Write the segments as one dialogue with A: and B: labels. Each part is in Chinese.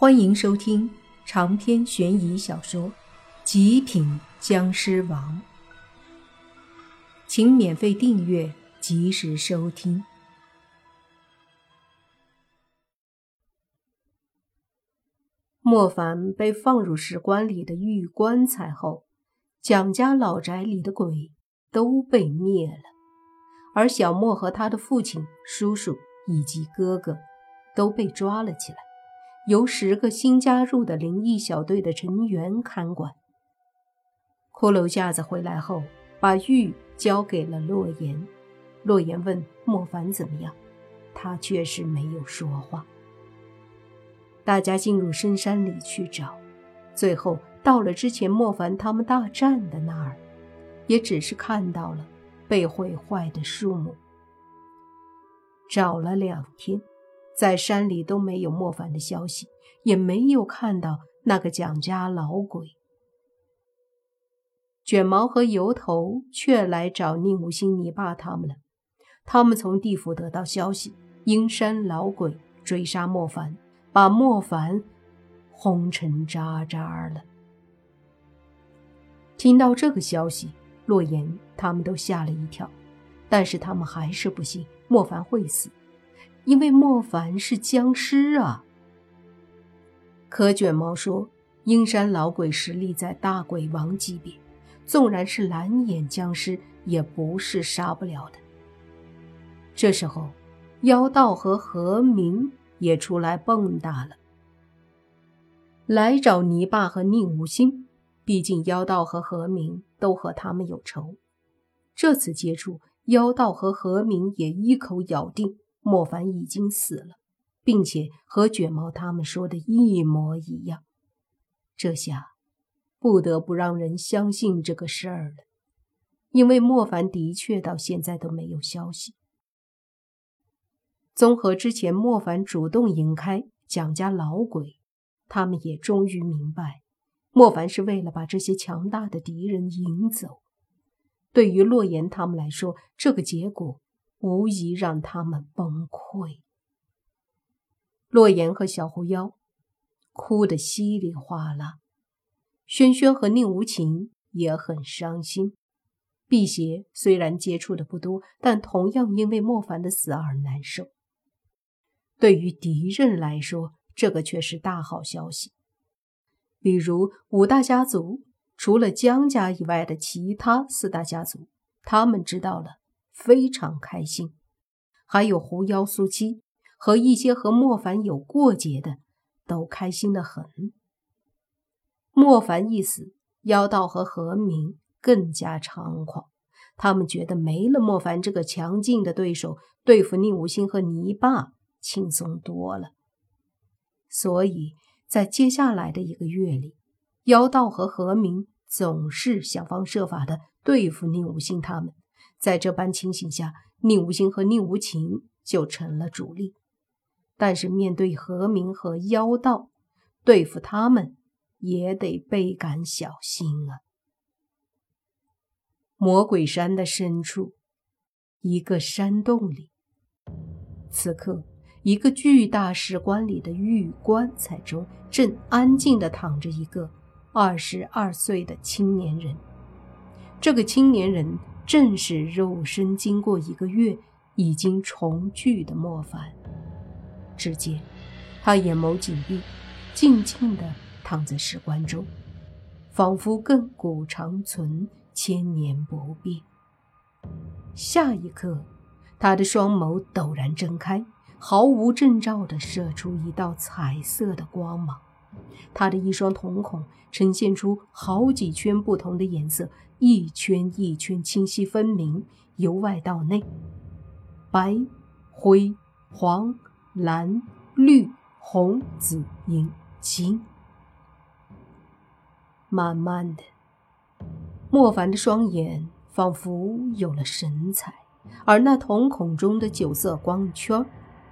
A: 欢迎收听长篇悬疑小说《极品僵尸王》，请免费订阅，及时收听。莫凡被放入石棺里的玉棺材后，蒋家老宅里的鬼都被灭了，而小莫和他的父亲、叔叔以及哥哥都被抓了起来。由十个新加入的灵异小队的成员看管。骷髅架子回来后，把玉交给了洛言。洛言问莫凡怎么样，他却是没有说话。大家进入深山里去找，最后到了之前莫凡他们大战的那儿，也只是看到了被毁坏的树木。找了两天。在山里都没有莫凡的消息，也没有看到那个蒋家老鬼。卷毛和油头却来找宁无心、你爸他们了。他们从地府得到消息，阴山老鬼追杀莫凡，把莫凡轰成渣渣了。听到这个消息，洛言他们都吓了一跳，但是他们还是不信莫凡会死。因为莫凡是僵尸啊！可卷毛说，阴山老鬼实力在大鬼王级别，纵然是蓝眼僵尸，也不是杀不了的。这时候，妖道和何明也出来蹦跶了，来找泥巴和宁无心。毕竟妖道和何明都和他们有仇，这次接触，妖道和何明也一口咬定。莫凡已经死了，并且和卷毛他们说的一模一样，这下不得不让人相信这个事儿了。因为莫凡的确到现在都没有消息。综合之前莫凡主动引开蒋家老鬼，他们也终于明白，莫凡是为了把这些强大的敌人引走。对于洛言他们来说，这个结果。无疑让他们崩溃。洛言和小狐妖哭得稀里哗啦，轩轩和宁无情也很伤心。辟邪虽然接触的不多，但同样因为莫凡的死而难受。对于敌人来说，这个却是大好消息。比如五大家族，除了江家以外的其他四大家族，他们知道了。非常开心，还有狐妖苏七和一些和莫凡有过节的，都开心的很。莫凡一死，妖道和何明更加猖狂，他们觉得没了莫凡这个强劲的对手，对付宁无心和泥巴轻松多了。所以在接下来的一个月里，妖道和何明总是想方设法的对付宁无心他们。在这般情形下，宁无心和宁无情就成了主力。但是面对何明和妖道，对付他们也得倍感小心啊！魔鬼山的深处，一个山洞里，此刻，一个巨大石棺里的玉棺材中，正安静地躺着一个二十二岁的青年人。这个青年人。正是肉身经过一个月已经重聚的莫凡。只见他眼眸紧闭，静静地躺在石棺中，仿佛亘古长存，千年不变。下一刻，他的双眸陡然睁开，毫无征兆地射出一道彩色的光芒。他的一双瞳孔呈现出好几圈不同的颜色，一圈一圈清晰分明，由外到内，白、灰、黄、蓝、绿、红、紫、银、金。慢慢的，莫凡的双眼仿佛有了神采，而那瞳孔中的九色光圈，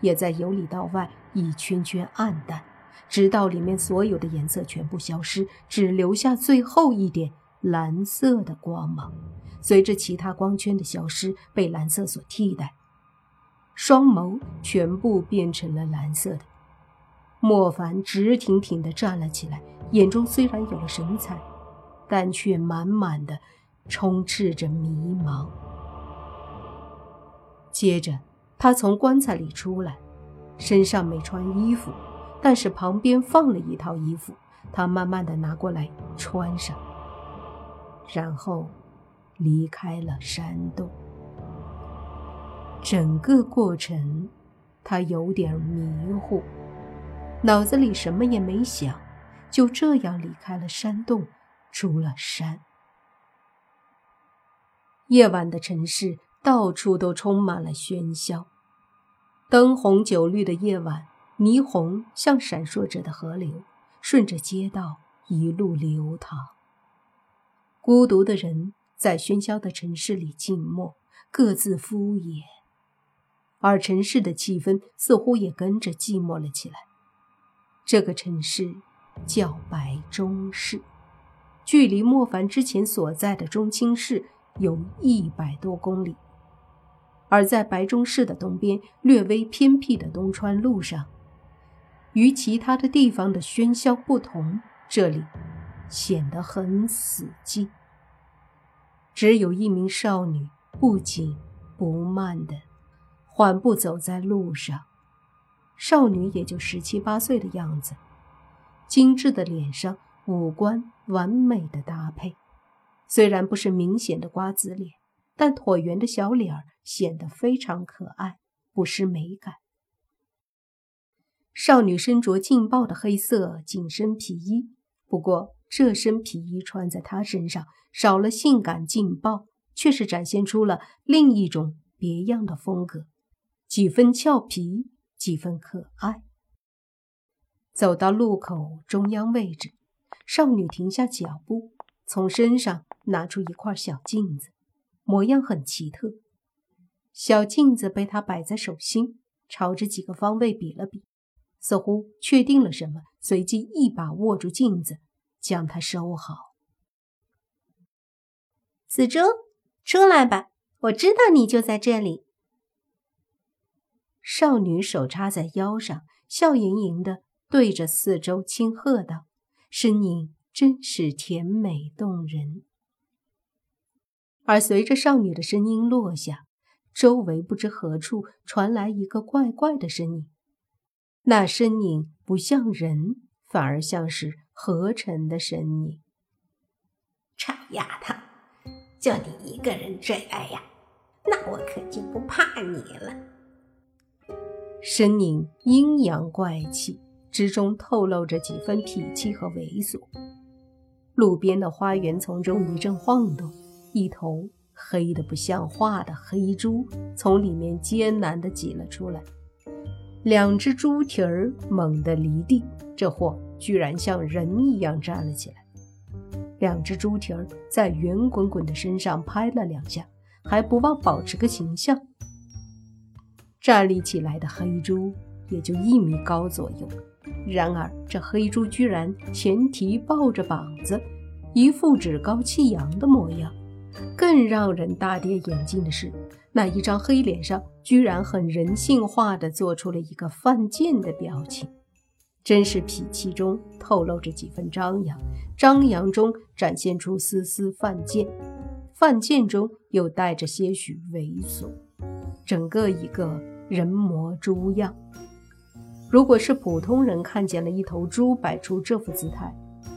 A: 也在由里到外一圈圈暗淡。直到里面所有的颜色全部消失，只留下最后一点蓝色的光芒。随着其他光圈的消失，被蓝色所替代，双眸全部变成了蓝色的。莫凡直挺挺地站了起来，眼中虽然有了神采，但却满满的充斥着迷茫。接着，他从棺材里出来，身上没穿衣服，但是旁边放了一套衣服，他慢慢的拿过来穿上，然后离开了山洞。整个过程，他有点迷糊，脑子里什么也没想，就这样离开了山洞，出了山。夜晚的城市。到处都充满了喧嚣，灯红酒绿的夜晚，霓虹像闪烁着的河流，顺着街道一路流淌。孤独的人在喧嚣的城市里静默，各自敷衍，而城市的气氛似乎也跟着寂寞了起来。这个城市叫白中市，距离莫凡之前所在的中青市有一百多公里。而在白中市的东边，略微偏僻的东川路上，与其他的地方的喧嚣不同，这里显得很死寂。只有一名少女不紧不慢的缓步走在路上，少女也就十七八岁的样子，精致的脸上五官完美的搭配，虽然不是明显的瓜子脸。但椭圆的小脸儿显得非常可爱，不失美感。少女身着劲爆的黑色紧身皮衣，不过这身皮衣穿在她身上，少了性感劲爆，却是展现出了另一种别样的风格，几分俏皮，几分可爱。走到路口中央位置，少女停下脚步，从身上拿出一块小镜子。模样很奇特，小镜子被他摆在手心，朝着几个方位比了比，似乎确定了什么，随即一把握住镜子，将它收好。
B: 子舟，出来吧，我知道你就在这里。
A: 少女手插在腰上，笑盈盈的对着四周轻喝道，身影真是甜美动人。而随着少女的声音落下，周围不知何处传来一个怪怪的声音。那身影不像人，反而像是合成的身影。
C: 臭丫头，就你一个人这样呀？那我可就不怕你了。
A: 身影阴阳怪气之中，透露着几分痞气和猥琐。路边的花园丛中一阵晃动。一头黑的不像话的黑猪从里面艰难地挤了出来，两只猪蹄儿猛地离地，这货居然像人一样站了起来。两只猪蹄儿在圆滚滚的身上拍了两下，还不忘保持个形象。站立起来的黑猪也就一米高左右，然而这黑猪居然前蹄抱着膀子，一副趾高气扬的模样。更让人大跌眼镜的是，那一张黑脸上居然很人性化的做出了一个犯贱的表情，真是痞气中透露着几分张扬，张扬中展现出丝丝犯贱，犯贱中又带着些许猥琐，整个一个人模猪样。如果是普通人看见了一头猪摆出这副姿态，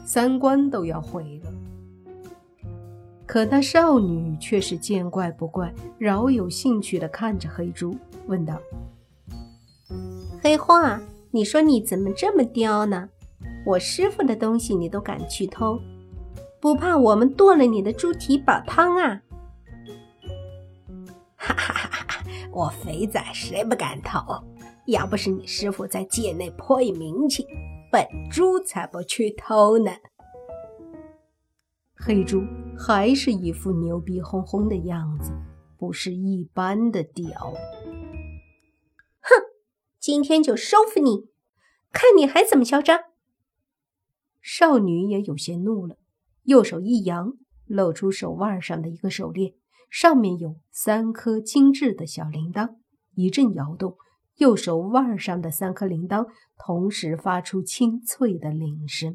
A: 三观都要毁了。可那少女却是见怪不怪，饶有兴趣地看着黑猪，问道：“
B: 黑化，你说你怎么这么刁呢？我师傅的东西你都敢去偷，不怕我们剁了你的猪蹄煲汤啊？”
C: 哈哈哈哈！我肥仔谁不敢偷？要不是你师傅在界内颇有名气，本猪才不去偷呢。
A: 黑猪还是一副牛逼哄哄的样子，不是一般的屌。
B: 哼，今天就收服你，看你还怎么嚣张！
A: 少女也有些怒了，右手一扬，露出手腕上的一个手链，上面有三颗精致的小铃铛，一阵摇动，右手腕上的三颗铃铛同时发出清脆的铃声。